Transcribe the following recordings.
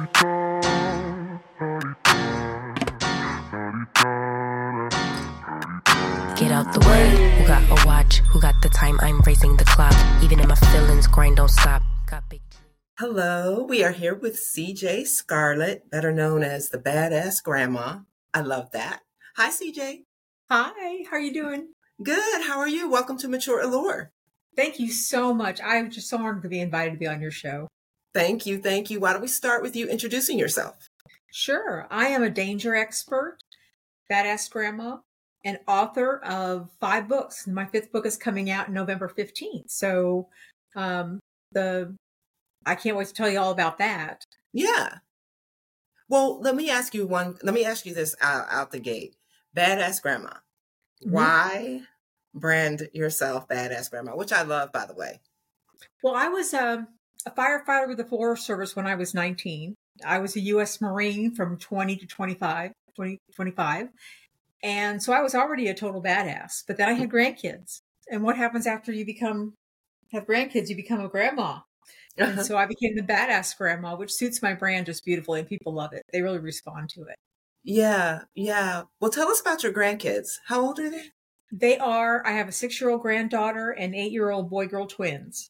Get out the way. Who got a watch? Who got the time? I'm racing the clock. Even in my feelings, grind don't stop. Got big. Hello, we are here with CJ Scarlet, better known as the Badass Grandma. I love that. Hi, CJ. Hi, how are you doing? Good. How are you? Welcome to Mature Allure. Thank you so much. I'm just so honored to be invited to be on your show. Thank you. Thank you. Why don't we start with you introducing yourself? Sure. I am a danger expert, badass grandma, and author of five books. My fifth book is coming out November 15th. So um, the I can't wait to tell you all about that. Yeah. Well, let me ask you one. Let me ask you this out, out the gate. Badass grandma. Mhm. Why brand yourself badass grandma? Which I love, by the way. Well, I was um, a firefighter with the Forest Service when I was 19. I was a U.S. Marine from 20 to 25, 20, 25. And so I was already a total badass. But then I had grandkids. And what happens after you become, have grandkids? You become a grandma. And uh-huh. so I became the badass grandma, which suits my brand just beautifully. And people love it. They really respond to it. yeah, yeah. Well, tell us about your grandkids. How old are they? They are, I have a six year old granddaughter and eight year old boy girl twins.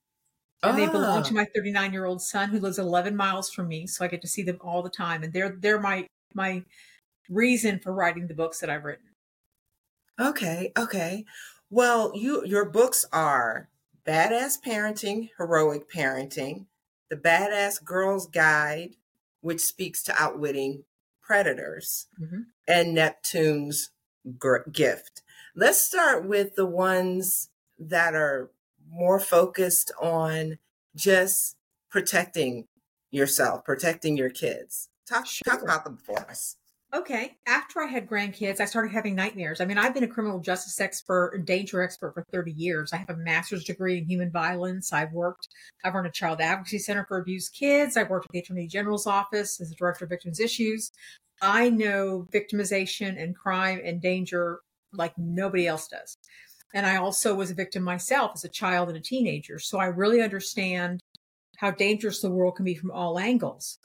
And they belong to Ah, my 39 year old son who lives 11 miles from me so i get to see them all the time and they're they're my my reason for writing the books that i've written Okay, okay. Well, you your books are Badass Parenting, Heroic Parenting, The Badass Girl's Guide, which speaks to outwitting predators, Mhm. and Neptune's Gift. Let's start with the ones that are more focused on just protecting yourself, protecting your kids. Talk talk about them for us. okay after i had grandkids i started having nightmares. I mean i've been a criminal justice expert and danger expert for 30 years. I have a master's degree in human violence. I've worked i've run a child advocacy center for abused kids. I've worked at the attorney general's office as the director of victims issues. I know victimization and crime and danger like nobody else does And I also was a victim myself as a child and a teenager. So I really understand how dangerous the world can be from all angles.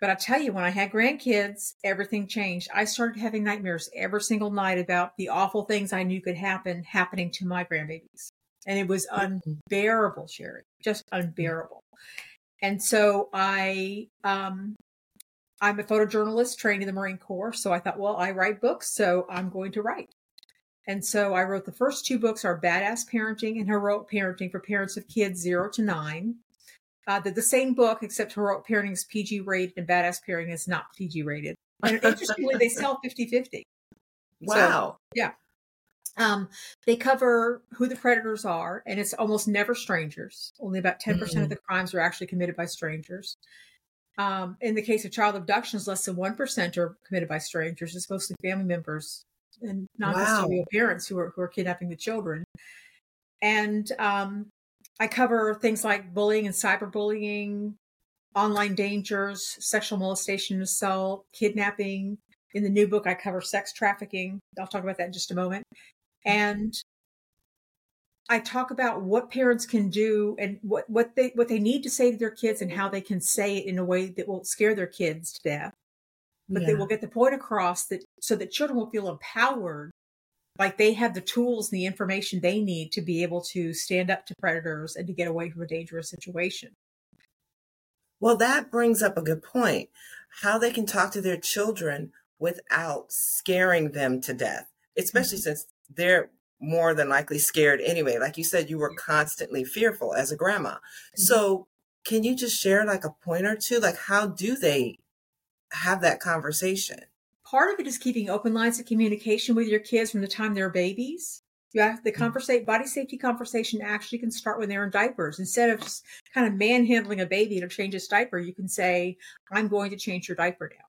But I tell you, when I had grandkids, everything changed. I started having nightmares every single night about the awful things I knew could happen happening to my grandbabies. And it was unbearable, Sherri, just unbearable. And so I, um, I'm a photojournalist trained in the Marine Corps. So I thought, well, I write books, so I'm going to write. And so I wrote the first two books are Badass Parenting and Heroic Parenting for parents of kids zero to nine. Uh, they're the same book, except Heroic Parenting is PG rated and Badass Parenting is not PG rated. And interestingly, they sell 50 50. Wow. Yeah. Um, they cover who the predators are, and it's almost never strangers. Only about 10% Mhm. of the crimes are actually committed by strangers. Um, in the case of child abductions, less than 1% are committed by strangers. It's mostly family members and non custodial parents who are, who are kidnapping the children. And um, I cover things like bullying and cyberbullying, online dangers, sexual molestation and assault, kidnapping. In the new book, I cover sex trafficking. I'll talk about that in just a moment. And I talk about what parents can do and what, what they what they need to say to their kids and how they can say it in a way that won't scare their kids to death. But they will get the point across that so that children will feel empowered, like they have the tools and the information they need to be able to stand up to predators and to get away from a dangerous situation. Well, that brings up a good point. How they can talk to their children without scaring them to death, especially mm-hmm. since they're more than likely scared anyway. Like you said, you were constantly fearful as a grandma. So, mm-hmm. can you just share like a point or two? Like, how do they have that conversation? part of it is keeping open lines of communication with your kids from the time they're babies. You have the conversate body safety conversation actually can start when they're in diapers. Instead of just kind of manhandling a baby to change its diaper, you can say, I'm going to change your diaper now.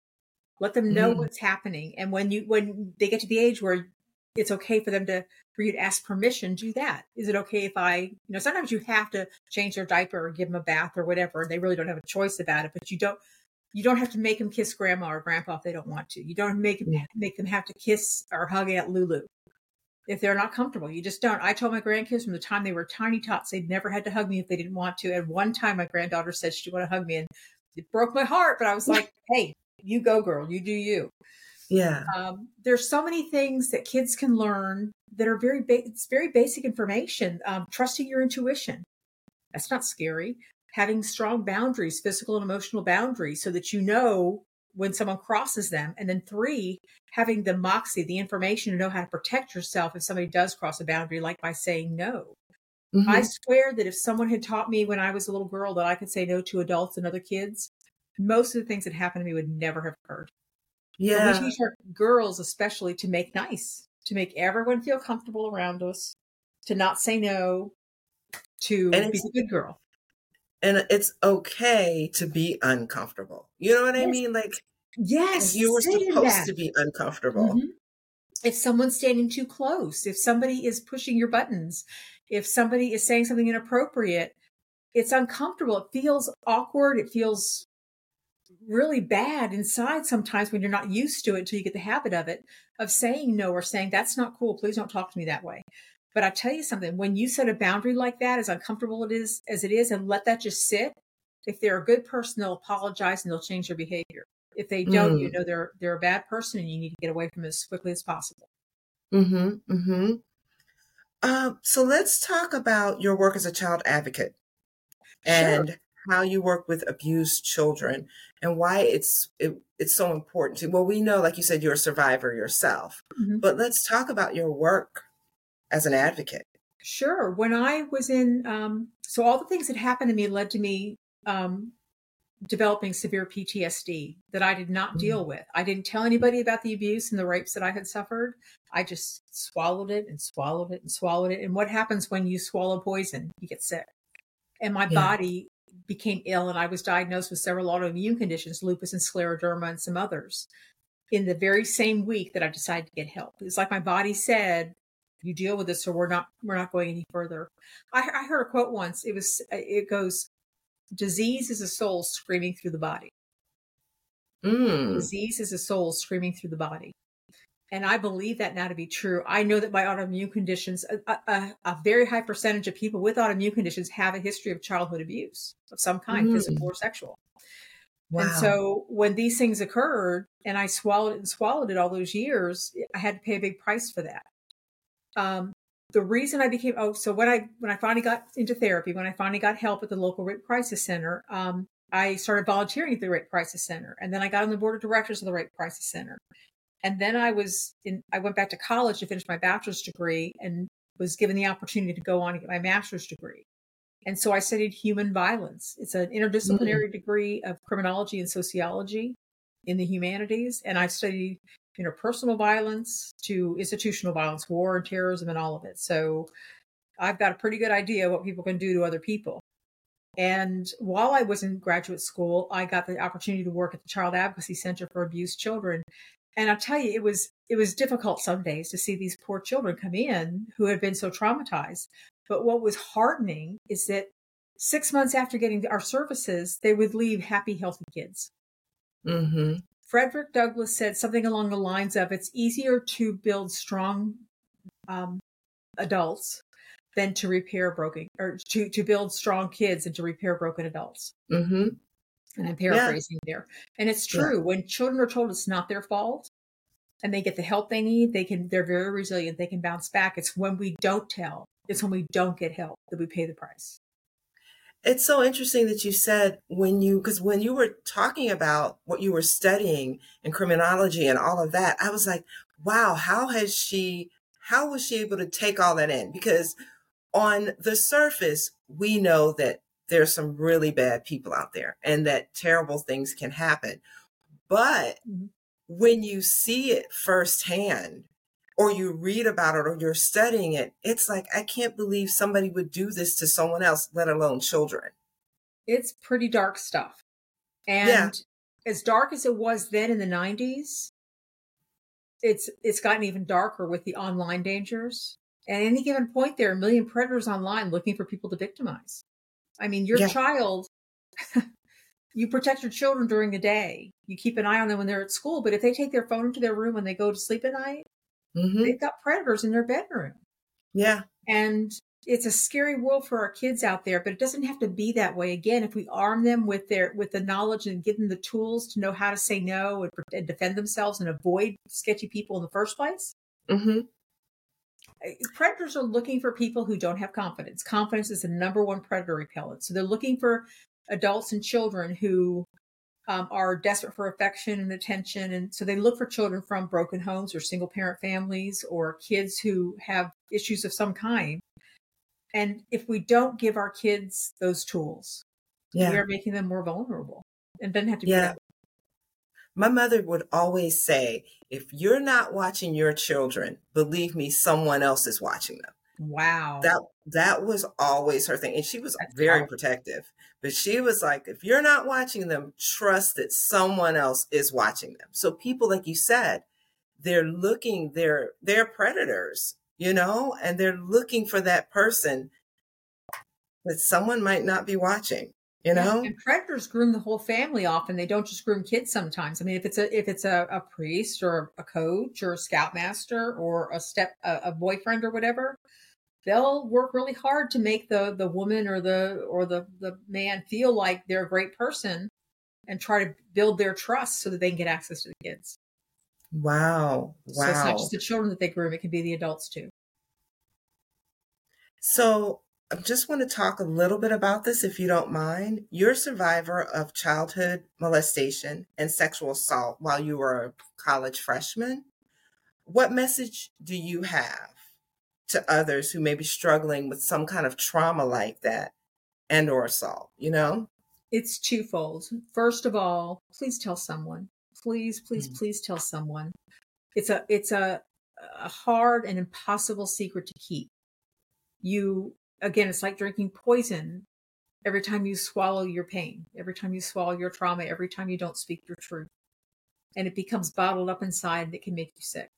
Let them know Mm. what's happening. And when you when they get to the age where it's okay for them to for you to ask permission, do that. Is it okay if I, you know, sometimes you have to change their diaper or give them a bath or whatever, and they really don't have a choice about it, but you don't you don't have to make them kiss grandma or grandpa if they don't want to. You don't make them, make them have to kiss or hug Aunt Lulu if they're not comfortable. You just don't. I told my grandkids from the time they were tiny tots, they'd never had to hug me if they didn't want to. And one time, my granddaughter said she didn't want to hug me, and it broke my heart, but I was like, hey, you go, girl, you do you. Yeah. Um, there's so many things that kids can learn that are very ba- it's very basic information. Um, trusting your intuition. That's not scary. Having strong boundaries, physical and emotional boundaries, so that you know when someone crosses them. And then three, having the moxie, the information to know how to protect yourself if somebody does cross a boundary, like by saying no. Mhm. I swear that if someone had taught me when I was a little girl that I could say no to adults and other kids, most of the things that happened to me would never have occurred. But yeah. we teach our girls especially to make nice, to make everyone feel comfortable around us, to not say no, to And be a good girl. And it's okay to be uncomfortable. You know what I mean? Like Yes, you were supposed that. to be uncomfortable. Mhm. If someone's standing too close, if somebody is pushing your buttons, if somebody is saying something inappropriate, it's uncomfortable. It feels awkward. It feels really bad inside sometimes when you're not used to it until you get the habit of it, of saying no or saying, that's not cool. Please don't talk to me that way. But I tell you something, when you set a boundary like that, as uncomfortable it is as it is, and let that just sit, if they're a good person, they'll apologize and they'll change their behavior. If they don't, you know they're they're a bad person and you need to get away from it as quickly as possible. Mm-hmm. Mm-hmm. Um, so let's talk about your work as a child advocate and how you work with abused children and why it's it, it's so important to well we know like you said you're a survivor yourself Mhm. but let's talk about your work as an advocate Sure. When I was in, um, so all the things that happened to me led to me um, developing severe PTSD that I did not Mm. deal with. I didn't tell anybody about the abuse and the rapes that I had suffered. I just swallowed it and swallowed it and swallowed it. And what happens when you swallow poison? You get sick. And my Yeah. body became ill, and I was diagnosed with several autoimmune conditions, lupus and scleroderma, and some others. In the very same week that I decided to get help, it's like my body said, "You deal with this, or we're not we're not going any further." I, I heard a quote once. It was it goes, "Disease is a soul screaming through the body. mm. Disease is a soul screaming through the body." And I believe that now to be true. I know that my autoimmune conditions, a, a, a very high percentage of people with autoimmune conditions have a history of childhood abuse of some kind, Mm. physical or sexual. wow And so when these things occurred and I swallowed it and swallowed it all those years, I had to pay a big price for that. Um, the reason I became oh, so when I when I finally got into therapy, when I finally got help at the local rape crisis center, um, I started volunteering at the rape crisis center, and then I got on the board of directors of the rape crisis center, and then I was in. I went back to college to finish my bachelor's degree, and was given the opportunity to go on and get my master's degree. And so I studied human violence. It's an interdisciplinary degree of criminology and sociology in the humanities. And I've studied interpersonal violence to institutional violence, war and terrorism, and all of it. So I've got a pretty good idea what people can do to other people. And while I was in graduate school, I got the opportunity to work at the Child Advocacy Center for Abused Children. And I'll tell you, it was it was difficult some days to see these poor children come in who had been so traumatized. But what was heartening is that six months after getting our services, they would leave happy, healthy kids. mm-hmm. Frederick Douglass said something along the lines of it's easier to build strong um, adults than to repair broken or to, to build strong kids and to repair broken adults. Mm-hmm. And I'm paraphrasing there. And it's Yeah. true. When children are told it's not their fault and they get the help they need, they can they're very resilient. They can bounce back. It's when we don't tell, it's when we don't get help that we pay the price. It's so interesting that you said when you, because when you were talking about what you were studying in criminology and all of that, I was like, wow, how has she, how was she able to take all that in? Because on the surface, we know that there's some really bad people out there and that terrible things can happen. But Mhm. when you see it firsthand, or you read about it or you're studying it, it's like, I can't believe somebody would do this to someone else, let alone children. It's pretty dark stuff. And Yeah. as dark as it was then in the 90s, it's it's gotten even darker with the online dangers. At any given point, there are a million predators online looking for people to victimize. I mean, your Yeah. child, you protect your children during the day. You keep an eye on them when they're at school. But if they take their phone into their room when they go to sleep at night, hmm they've got predators in their bedroom. Yeah. And it's a scary world for our kids out there, but it doesn't have to be that way. Again, if we arm them with their with the knowledge and give them the tools to know how to say no and, and defend themselves and avoid sketchy people in the first place. Mm-hmm. Predators are looking for people who don't have confidence. Confidence is the number one predator repellent. So they're looking for adults and children who um, are desperate for affection and attention. And so they look for children from broken homes or single parent families or kids who have issues of some kind. And if we don't give our kids those tools, yeah. we are making them more vulnerable. And doesn't have to be yeah. that my mother would always say, if you're not watching your children, believe me, someone else is watching them. Wow. That that was always her thing. And she was That's very powerful. protective. But she was like, if you're not watching them, trust that someone else is watching them. So people, like you said, they're looking, they're they're predators, you know, and they're looking for that person that someone might not be watching you know and predators groom the whole family often they don't just groom kids sometimes i mean if it's a if it's a, a priest or a coach or a scoutmaster or a step a, a, boyfriend or whatever they'll work really hard to make the the woman or the or the the man feel like they're a great person and try to build their trust so that they can get access to the kids wow wow so it's not just the children that they groom it can be the adults too so I just want to talk a little bit about this, if you don't mind. You're a survivor of childhood molestation and sexual assault while you were a college freshman. What message do you have to others who may be struggling with some kind of trauma like that and or assault, you know? It's twofold. First of all, please tell someone. Please, please, mm-hmm. please tell someone. It's a it's a, a hard and impossible secret to keep. You again, it's like drinking poison every time you swallow your pain, every time you swallow your trauma, every time you don't speak your truth. And it becomes bottled up inside and it can make you sick.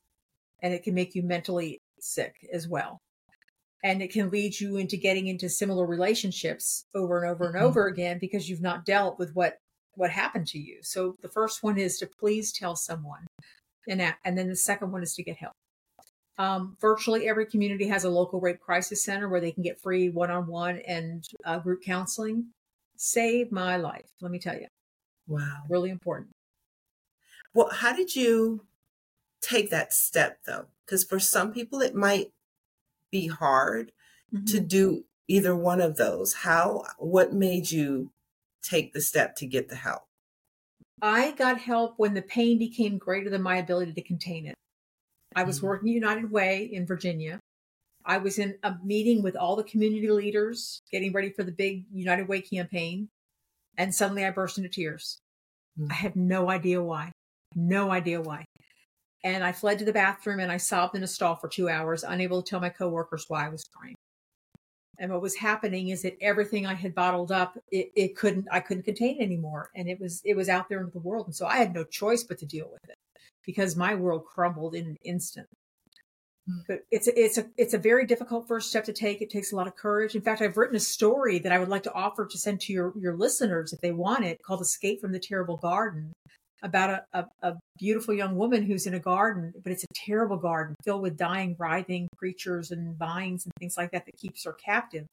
And it can make you mentally sick as well. And it can lead you into getting into similar relationships over and over and mm-hmm. over again because you've not dealt with what what happened to you. So the first one is to please tell someone. And, and then the second one is to get help. Um, virtually every community has a local rape crisis center where they can get free one-on-one and uh, group counseling. Saved my life, let me tell you. Wow, really important. Well, how did you take that step though? Because for some people, it might be hard mm-hmm. to do either one of those. How? What made you take the step to get the help? I got help when the pain became greater than my ability to contain it. I was mm-hmm. working United Way in Virginia. I was in a meeting with all the community leaders getting ready for the big United Way campaign. And suddenly I burst into tears. Mm-hmm. I had no idea why. No idea why. And I fled to the bathroom and I sobbed in a stall for two hours, unable to tell my coworkers why I was crying. And what was happening is that everything I had bottled up, it, it couldn't, I couldn't contain it anymore. And it was, it was out there in the world. And so I had no choice but to deal with it because my world crumbled in an instant. Hmm. But it's a, it's a it's a very difficult first step to take. It takes a lot of courage. In fact, I've written a story that I would like to offer to send to your your listeners if they want it, called "Escape from the Terrible Garden," about a, a, a beautiful young woman who's in a garden, but it's a terrible garden filled with dying, writhing creatures and vines and things like that that keeps her captive.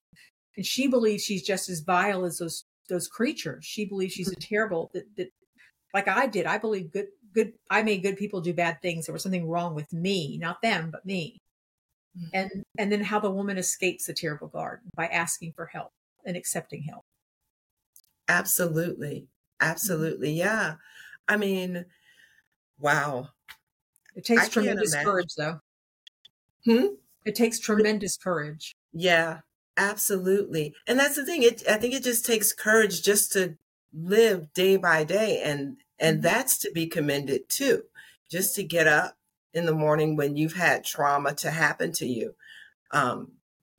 And she believes she's just as vile as those those creatures. She believes she's a terrible that, that like I did. I believe good good I made good people do bad things. There was something wrong with me, not them, but me. Mm-hmm. And and then how the woman escapes the terrible garden by asking for help and accepting help. Absolutely. Absolutely. Mm-hmm. Yeah. I mean, wow. It takes tremendous courage though. Hmm? It takes tremendous courage. Yeah, absolutely. And that's the thing. It I think it just takes courage just to live day by day and and mm-hmm. that's to be commended too. Just to get up in the morning when you've had trauma to happen to you. Um,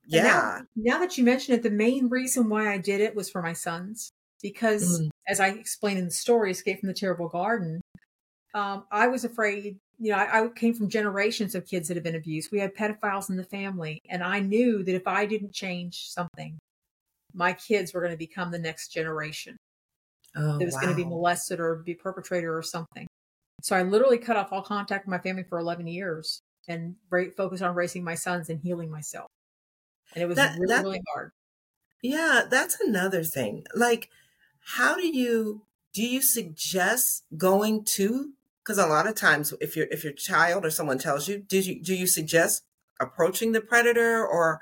yeah. Now, now, that you mention it, the main reason why I did it was for my sons. Because mm-hmm. as I explained in the story, Escape from the Terrible Garden, um, I was afraid, you know, I, I came from generations of kids that have been abused. We had pedophiles in the family. And I knew that if I didn't change something, my kids were going to become the next generation oh, that was wow. going to be molested or be perpetrator or something. So I literally cut off all contact with my family for 11 years and focused on raising my sons and healing myself. And it was that, really, that, really hard. Yeah, that's another thing. Like, how do you do you suggest going to because a lot of times if your if your child or someone tells you do you do you suggest approaching the predator or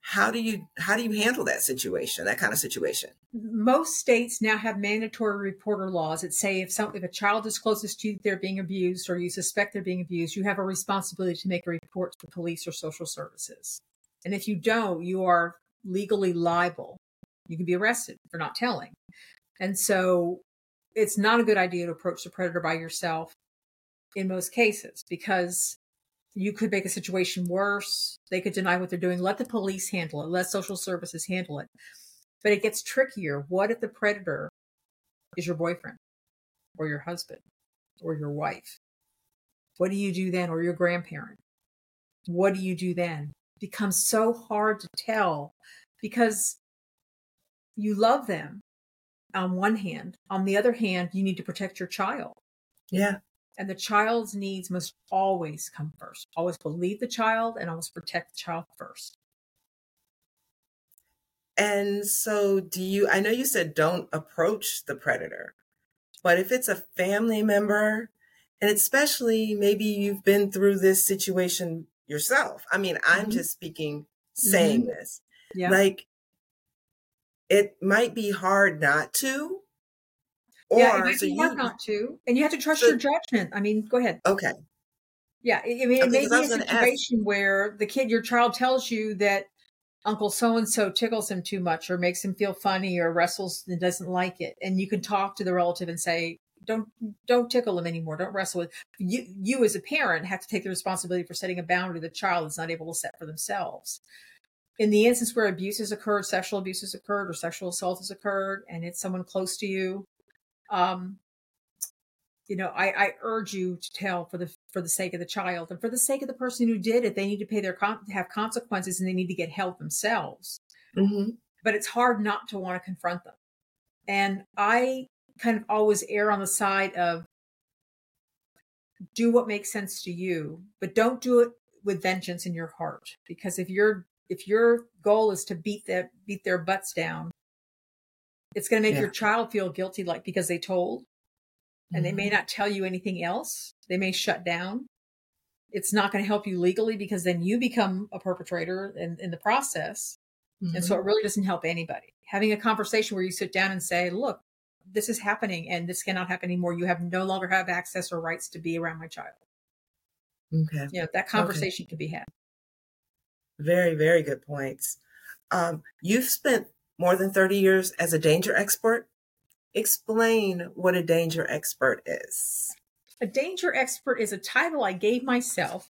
how do you how do you handle that situation that kind of situation? Most states now have mandatory reporter laws that say if some if a child discloses to you they're being abused or you suspect they're being abused you have a responsibility to make a report to the police or social services. And if you don't you are legally liable. You can be arrested for not telling and so it's not a good idea to approach the predator by yourself in most cases because you could make a situation worse. They could deny what they're doing. Let the police handle it. Let social services handle it. But it gets trickier. What if the predator is your boyfriend or your husband or your wife? What do you do then? Or your grandparent? What do you do then? It becomes so hard to tell because you love them on one hand. On the other hand, you need to protect your child. Yeah. And the child's needs must always come first. Always believe the child and always protect the child first. And so, do you? I know you said don't approach the predator, but if it's a family member, and especially maybe you've been through this situation yourself. I mean, I'm mm-hmm. just speaking, saying mm-hmm. this. Yeah. Like, it might be hard not to, or yeah, it might so you not to, and you have to trust so, your judgment. I mean, go ahead. Okay. Yeah, I mean, it may be a situation where the kid, your child, tells you that Uncle so and so tickles him too much, or makes him feel funny, or wrestles and doesn't like it, and you can talk to the relative and say, "Don't don't tickle him anymore. Don't wrestle with." You you as a parent have to take the responsibility for setting a boundary the child is not able to set for themselves in the instance where abuse has occurred, sexual abuse has occurred, or sexual assault has occurred, and it's someone close to you, um, you know, I, I, urge you to tell for the for the sake of the child and for the sake of the person who did it. They need to pay their con- have consequences and they need to get help themselves. Mm-hmm. But it's hard not to want to confront them. And I kind of always err on the side of do what makes sense to you, but don't do it with vengeance in your heart. Because if your if your goal is to beat that beat their butts down, it's going to make yeah. your child feel guilty, like because they told, and mm-hmm. they may mm-hmm. not tell you anything else. They may shut down. It's not going to help you legally because then you become a perpetrator in, in the process. Mm-hmm. And so it mm-hmm. really doesn't help anybody. Having a conversation where you sit down and say, look, this is happening and this cannot happen anymore. You have no longer have access or rights to be around my child. Okay. You know, that conversation okay. can be had. Very, very good points. Um, you've spent more than 30 years as a danger expert. Explain what a danger expert is. A danger expert is a title I gave myself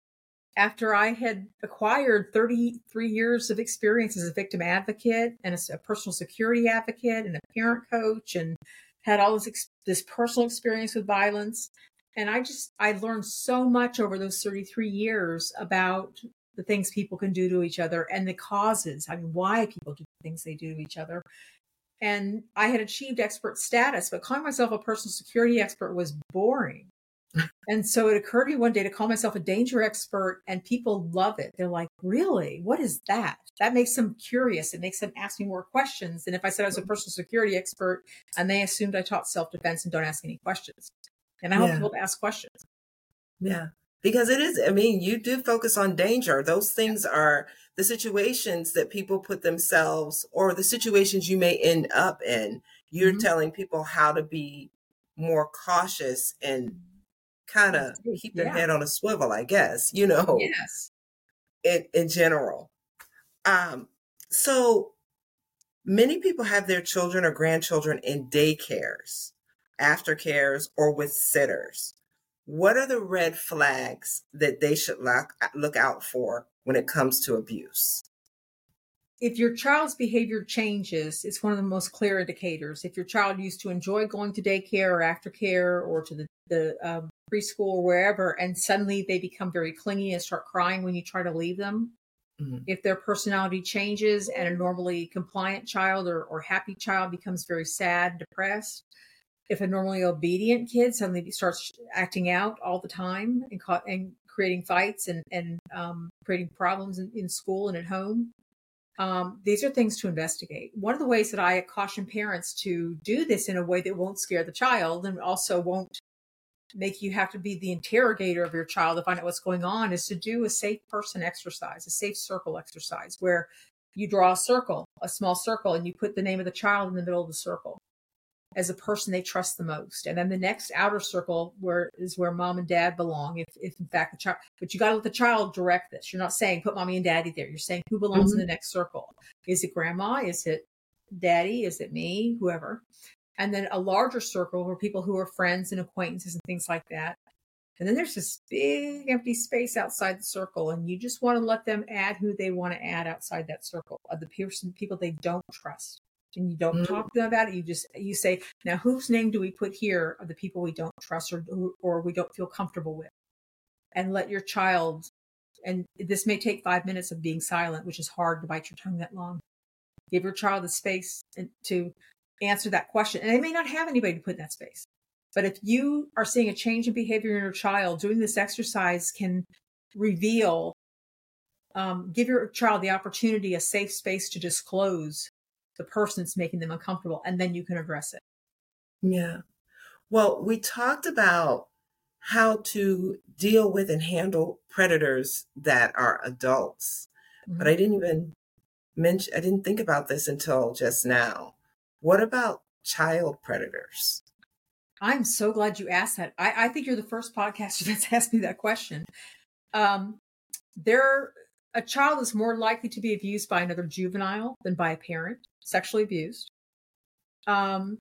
after I had acquired 33 years of experience as a victim advocate and as a personal security advocate and a parent coach and had all this this personal experience with violence and I just I learned so much over those 33 years about the things people can do to each other and the causes. I mean, why people do the things they do to each other. And I had achieved expert status, but calling myself a personal security expert was boring. and so it occurred to me one day to call myself a danger expert, and people love it. They're like, really? What is that? That makes them curious. It makes them ask me more questions than if I said I was a mm-hmm. personal security expert and they assumed I taught self defense and don't ask any questions. And I want yeah. people to ask questions. Yeah because it is i mean you do focus on danger. Those things are the situations that people put themselves or the situations you may end up in. You're mm-hmm. telling people how to be more cautious and kind of keep their yeah. head on a swivel i guess you know? Yes. In in general. Um so many people have their children or grandchildren in daycares aftercares or with sitters what are the red flags that they should look, look out for when it comes to abuse? If your child's behavior changes, it's one of the most clear indicators. If your child used to enjoy going to daycare or aftercare or to the, the um, preschool or wherever, and suddenly they become very clingy and start crying when you try to leave them, mm-hmm. if their personality changes and a normally compliant child or, or happy child becomes very sad, depressed, if a normally obedient kid suddenly starts acting out all the time and, and creating fights and, and um, creating problems in, in, school and at home, Um, these are things to investigate. One of the ways that I caution parents to do this in a way that won't scare the child and also won't make you have to be the interrogator of your child to find out what's going on is to do a safe person exercise, a safe circle exercise, where you draw a circle, a small circle, and you put the name of the child in the middle of the circle as a person they trust the most. And then the next outer circle where is where mom and dad belong. If, if in fact the child, but you got to let the child direct this. You're not saying put mommy and daddy there. You're saying who belongs mm-hmm. in the next circle. Is it grandma? Is it daddy? Is it me? Whoever. And then a larger circle where people who are friends and acquaintances and things like that. And then there's this big empty space outside the circle, and you just want to let them add who they want to add outside that circle of the person people they don't trust and you don't mm-hmm. talk to them about it. You just you say, now whose name do we put here of the people we don't trust or or we don't feel comfortable with, and let your child. And this may take five minutes of being silent, which is hard to bite your tongue that long. Give your child the space to answer that question, and they may not have anybody to put in that space. But if you are seeing a change in behavior in your child, doing this exercise can reveal, um, give your child the opportunity, a safe space to disclose the person that's making them uncomfortable, and then you can address it. Yeah. Well, we talked about how to deal with and handle predators that are adults, mm-hmm. but I didn't even mention, I didn't think about this until just now. What about child predators? I'm so glad you asked that. I, I think you're the first podcaster that's asked me that question. Um, there a child is more likely to be abused by another juvenile than by a parent, sexually abused. Um,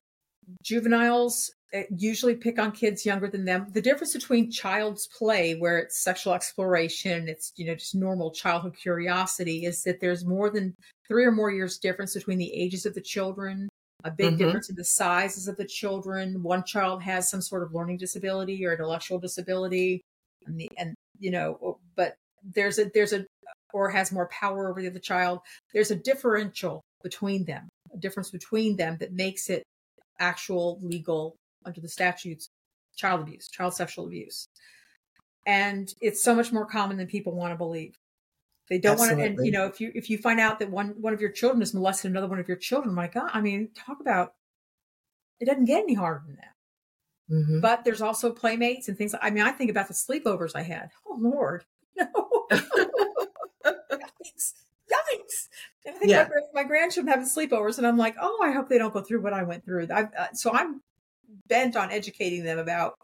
juveniles eh, usually pick on kids younger than them. The difference between child's play, where it's sexual exploration, it's you know just normal childhood curiosity, is that there's more than three or more years difference between the ages of the children. A big mm-hmm. difference in the sizes of the children. One child has some sort of learning disability or intellectual disability, and, the, and you know, but there's a there's a or has more power over the other child. There's a differential between them, a difference between them that makes it actual legal under the statutes child abuse, child sexual abuse. And it's so much more common than people want to believe. They don't Absolutely. want to, and you know, if you if you find out that one one of your children has molested another one of your children, my God, I mean, talk about it doesn't get any harder than that. Mm-hmm. But there's also playmates and things. I mean, I think about the sleepovers I had. Oh Lord, no. yikes, yikes. And I think yeah. my, my, grandchildren having sleepovers, and I'm like, oh, I hope they don't go through what I went through. Uh, so I'm bent on educating them about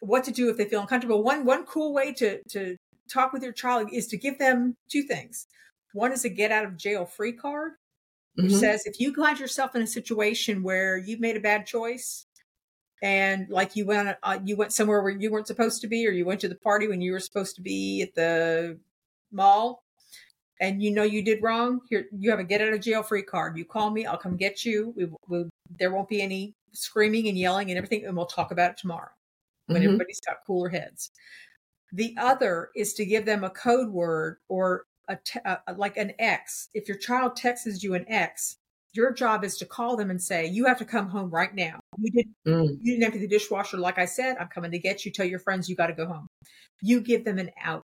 what to do if they feel uncomfortable. One one cool way to to talk with your child is to give them two things. One is a get out of jail free card, which mm-hmm. says if you find yourself in a situation where you've made a bad choice and like you went uh, you went somewhere where you weren't supposed to be or you went to the party when you were supposed to be at the mall and you know you did wrong, here you have a get out of jail free card. You call me, I'll come get you. We, we there won't be any screaming and yelling and everything, and we'll talk about it tomorrow when mm-hmm. everybody's got cooler heads. The other is to give them a code word or a, te- a like an X. If your child texts you an X, your job is to call them and say, "You have to come home right now. You did mm. you didn't empty the dishwasher, like I said. I'm coming to get you. Tell your friends you got to go home." You give them an out.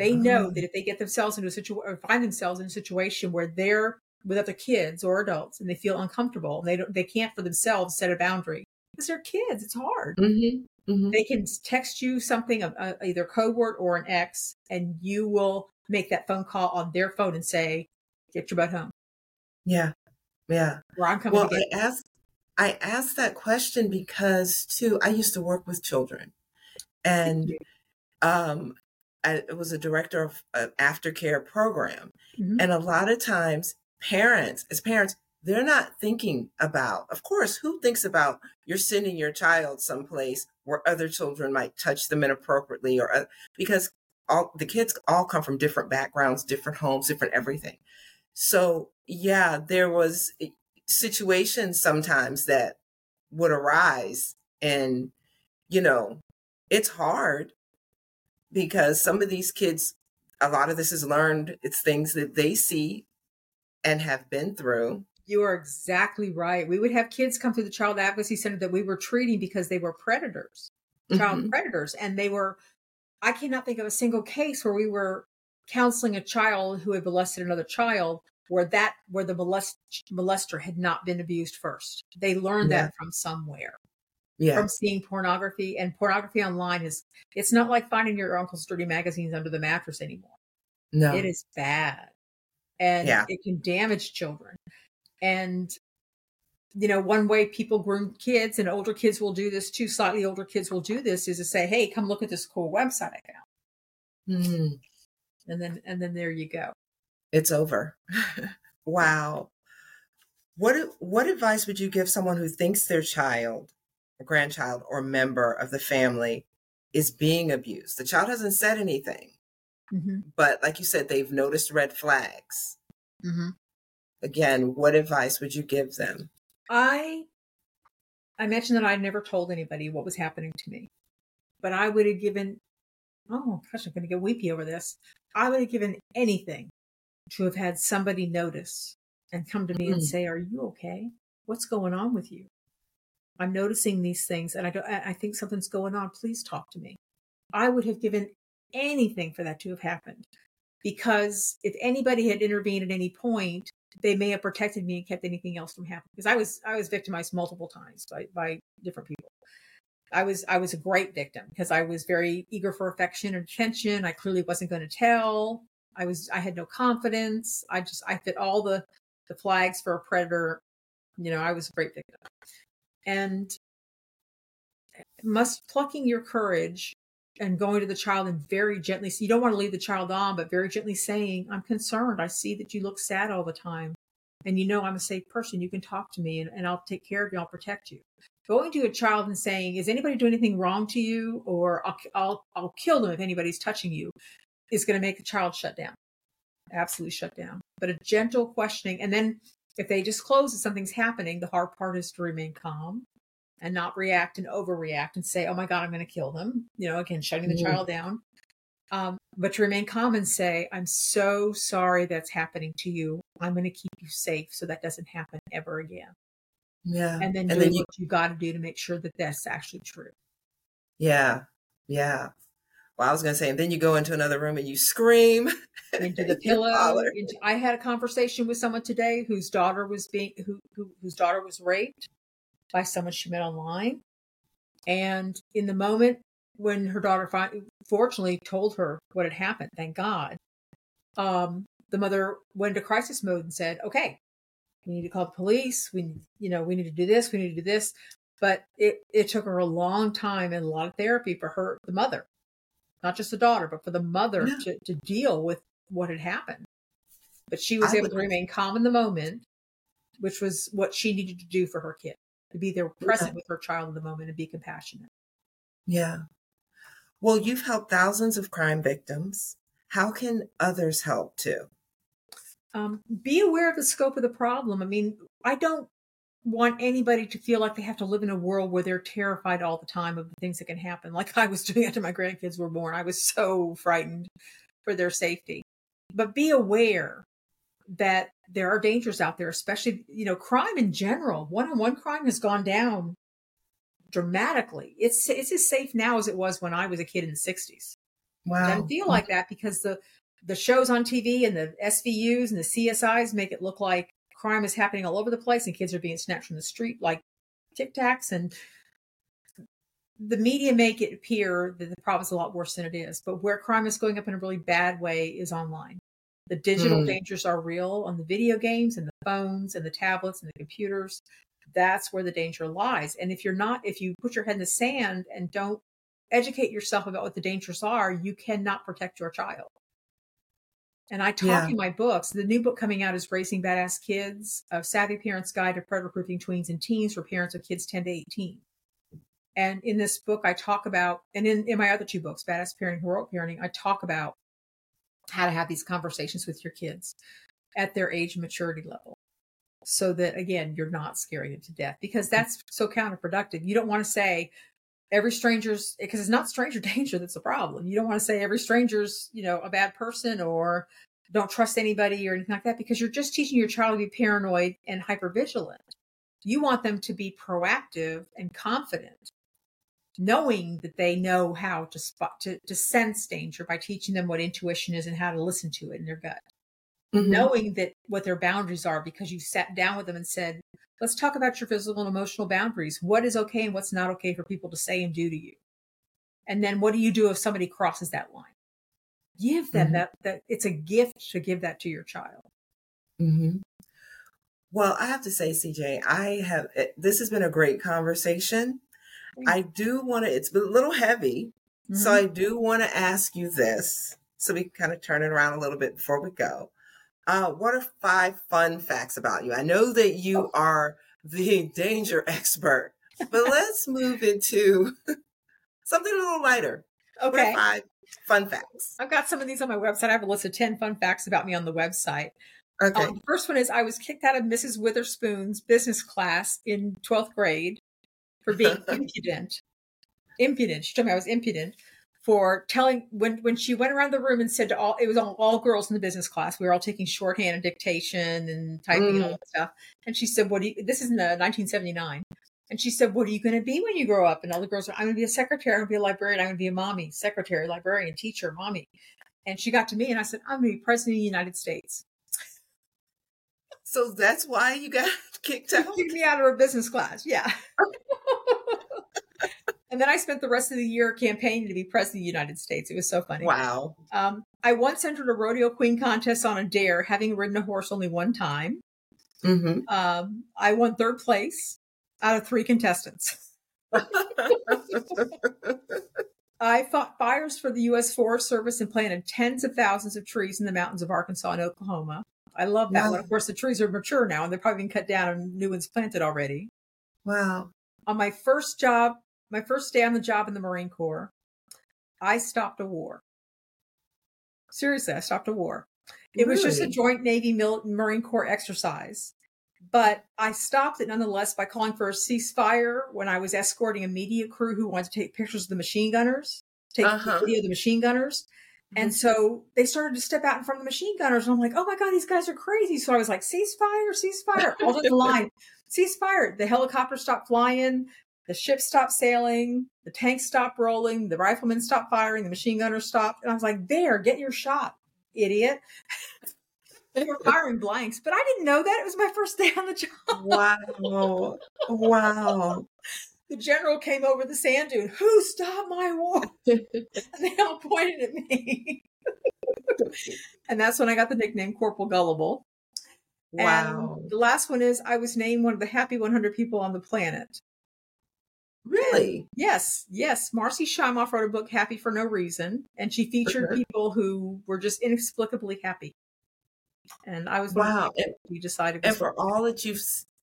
They know oh. that if they get themselves into a situation or find themselves in a situation where they're with other kids or adults and they feel uncomfortable, they don't, they can't for themselves set a boundary because they're kids. It's hard. Mm-hmm. Mm-hmm. They can text you something, of uh, either code word or an X, and you will make that phone call on their phone and say, "Get your butt home." Yeah, yeah. Where I'm coming. Well, I asked, I asked that question because too. I used to work with children, and um, I was a director of an aftercare program. Mm-hmm. And a lot of times, parents, as parents, they're not thinking about, of course, who thinks about you're sending your child someplace where other children might touch them inappropriately or uh, because all the kids all come from different backgrounds, different homes, different everything. So, yeah, there was eh, situations sometimes that would arise and you know, it's hard because some of these kids, a lot of this is learned. It's things that they see and have been through. You are exactly right. We would have kids come to the Child Advocacy Center that we were treating because they were predators, child mm-hmm. predators. And they were, I cannot think of a single case where we were counseling a child who had molested another child where that where the molest, molester had not been abused first. They learned Yeah. that from somewhere, Yeah. from seeing pornography. And pornography online is it's not like finding your uncle's dirty magazines under the mattress anymore. No. It is bad. And Yeah. it can damage children. And you know, one way people groom kids and older kids will do this too, slightly older kids will do this is to say, Hey, come look at this cool website I found. Mhm. And then and then there you go. It's over. wow. What what advice would you give someone who thinks their child, grandchild, or member of the family is being abused? The child hasn't said anything, hmm but like you said, they've noticed red flags. hmm Again, what advice would you give them? I I mentioned that I'd never told anybody what was happening to me, but I would have given. Oh gosh, I'm going to get weepy over this. I would have given anything to have had somebody notice and come to me and Mm. say, "Are you okay? What's going on with you? I'm noticing these things, and I don't. I think something's going on. Please talk to me." I would have given anything for that to have happened, because if anybody had intervened at any point, they may have protected me and kept anything else from happening because I was I was victimized multiple times by by different people. I was I was a great victim because I was very eager for affection and attention. I clearly wasn't going to tell. I was I had no confidence. I just I fit all the the flags for a predator. You know, I was a great victim. And must plucking your courage and going to the child and very gently you don't want to leave the child on but very gently saying i'm concerned. I see that you look sad all the time and you know i'm a safe person. You can talk to me and, and i'll take care of you. I'll protect you. Going to a child and saying is anybody doing anything wrong to you or i'll i'll, I'll kill them if anybody's touching you is going to make the child shut down. Absolutely shut down. But a gentle questioning and then if they disclose that something's happening the hard part is to remain calm and not react and overreact and say, "Oh my God, I'm going to kill them." You know, again, shutting the Mhm. child down. Um, but to remain calm and say, "I'm so sorry that's happening to you. I'm going to keep you safe so that doesn't happen ever again." Yeah. And then And doing then you- what you got to do to make sure that that's actually true. Yeah. Yeah. Well, I was going to say, and then you go into another room and you scream Into the pillow. Into, I had a conversation with someone today whose daughter was being who, who whose daughter was raped by someone she met online, and in the moment when her daughter fortunately told her what had happened, thank God, um, the mother went into crisis mode and said, "Okay, we need to call the police. We, you know, we need to do this. We need to do this." But it it took her a long time and a lot of therapy for her, the mother, not just the daughter, but for the mother Yeah. to to deal with what had happened. But she was I able would- to remain calm in the moment, which was what she needed to do for her kid to be there present with her child in the moment and be compassionate. Yeah. Well, you've helped thousands of crime victims. How can others help too? um, be aware of the scope of the problem. I mean, I don't want anybody to feel like they have to live in a world where they're terrified all the time of the things that can happen. Like I was doing after my grandkids were born, I was so frightened for their safety. But be aware that there are dangers out there, especially you know, crime in general. One-on-one crime has gone down dramatically. It's it's as safe now as it was when I was a kid in the '60s. Wow. Doesn't feel like that because the the shows on TV and the SVUs and the CSIs make it look like crime is happening all over the place and kids are being snatched from the street like tic tacs and the media make it appear that the problem is a lot worse than it is. But where crime is going up in a really bad way is online. The digital Mm. dangers are real on the video games and the phones and the tablets and the computers. That's where the danger lies. And if you're not, if you put your head in the sand and don't educate yourself about what the dangers are, you cannot protect your child. And I talk Yeah. in my books. The new book coming out is Raising Badass Kids, a savvy parent's guide to predator proofing tweens and teens for parents of kids 10 to 18. And in this book, I talk about, and in, in my other two books, Badass Parenting, and Heroic Parenting, I talk about how to have these conversations with your kids at their age and maturity level. So that again, you're not scaring them to death because that's so counterproductive. You don't want to say every stranger's because it's not stranger danger that's the problem. You don't want to say every stranger's, you know, a bad person or don't trust anybody or anything like that because you're just teaching your child to be paranoid and hypervigilant. You want them to be proactive and confident knowing that they know how to spot to, to sense danger by teaching them what intuition is and how to listen to it in their gut Mhm. knowing that what their boundaries are because you sat down with them and said let's talk about your physical and emotional boundaries what is okay and what's not okay for people to say and do to you and then what do you do if somebody crosses that line give them Mhm. that that it's a gift to give that to your child Mm-hmm. Well, I have to say, CJ, I have, this has been a great conversation. I do want to, it's a little heavy. So Mhm. I do want to ask you this so we kind of turn it around a little bit before we go. Uh, what are five fun facts about you? I know that you are the danger expert, but let's move into something a little lighter. Okay five fun facts? i've got some of these on my website i have a list of 10 fun facts about me on the website Okay. Um, the first one is I was kicked out of Mrs. Witherspoon's business class in 12th grade for being impudent. Impudent. She told me I was impudent for telling when when she went around the room and said to all it was all, all girls in the business class. We were all taking shorthand and dictation and typing and all that stuff. And she said, "What do you?" This is in uh, 1979. And she said, "What are you going to be when you grow up?" And all the girls, are, "I'm going to be a secretary. I'm going to be a librarian. I'm going to be a mommy, secretary, librarian, teacher, mommy." And she got to me and I said, "I'm going to be president of the United States." so that's why you got kicked out? kicked me out of her business class. Yeah. and then I spent the rest of the year campaigning to be president of the United States. It was so funny. Wow. Um, I once entered a rodeo queen contest on a dare, having ridden a horse only one time. hmm Um, I won third place out of three contestants. I fought fires for the U.S. Forest Service and planted tens of thousands of trees in the mountains of Arkansas and Oklahoma. I love that Wow. one. Of course, the trees are mature now and they're probably been cut down and new ones planted already. wow. on my first job, my first day on the job in the Marine Corps, I stopped a war. Seriously, I stopped a war. It was just a joint Navy Mil- Marine Corps exercise. But I stopped it nonetheless by calling for a ceasefire when I was escorting a media crew who wanted to take pictures of the machine gunners, take Uh-huh. video of the machine gunners. And so they started to step out in front of the machine gunners. And I'm like, oh my God, these guys are crazy. So I was like, ceasefire, ceasefire, all the line, ceasefire. The helicopter stopped flying, the ship stopped sailing, the tanks stopped rolling, the riflemen stopped firing, the machine gunners stopped. And I was like, there, get your shot, idiot. they were firing blanks, but I didn't know that. It was my first day on the job. Wow. Wow. The general came over the sand dune. Who stopped my war? and they all pointed at me. and that's when I got the nickname Corporal Gullible. Wow. And the last one is I was named one of the happy 100 people on the planet. Really? Yes, yes. Marcy Shimoff wrote a book, Happy for No Reason, and she featured people who were just inexplicably happy. And I was one of the Wow. And, who decided and for all that you've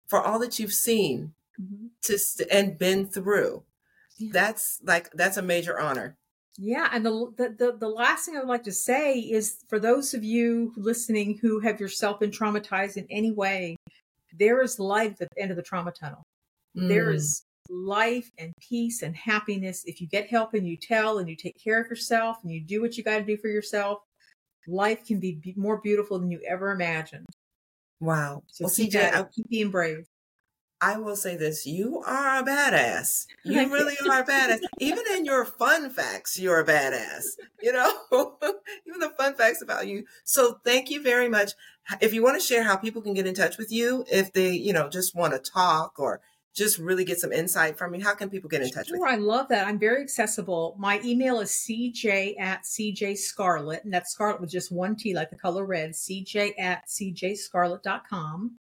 for all that you've seen Mhm. to and been through, Yeah. that's like that's a major honor. Yeah, and the, the the last thing I would like to say is for those of you listening who have yourself been traumatized in any way, there is light at the end of the trauma tunnel. There Mm. is life and peace and happiness if you get help and you tell and you take care of yourself and you do what you got to do for yourself. Life can be more beautiful than you ever imagined. wow. So well, keep, CJ, at it. I, keep being brave. I will say this: you are a badass. You. really are a badass. Even in your fun facts, you're a badass. You know, even the fun facts about you. So, thank you very much. If you want to share how people can get in touch with you, if they, you know, just want to talk or just really get some insight from you, how can people get in touch with you? I love that. I'm very accessible. My email is cj at cj scarlet, and that's scarlet with just one T, like the color red, cj at cjscarlet.com.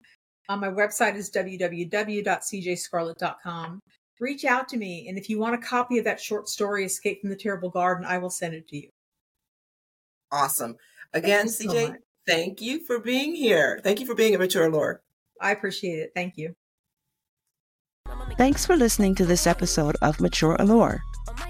Uh, my website is www.cjscarlet.com. Reach out to me, and if you want a copy of that short story, Escape from the Terrible Garden, I will send it to you. Awesome. Again, so CJ, much. thank you for being here. Thank you for being a mature lore. I appreciate it. Thank you. Thanks for listening to this episode of Mature Allure.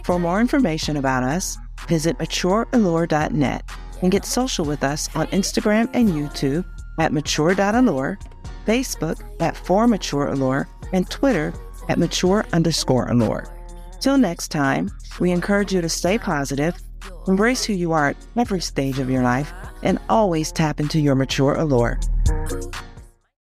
For more information about us, visit matureallure.net and get social with us on Instagram and YouTube at mature.allure, Facebook at for mature allure, and Twitter at mature underscore allure. Till next time, we encourage you to stay positive, embrace who you are at every stage of your life, and always tap into your mature allure.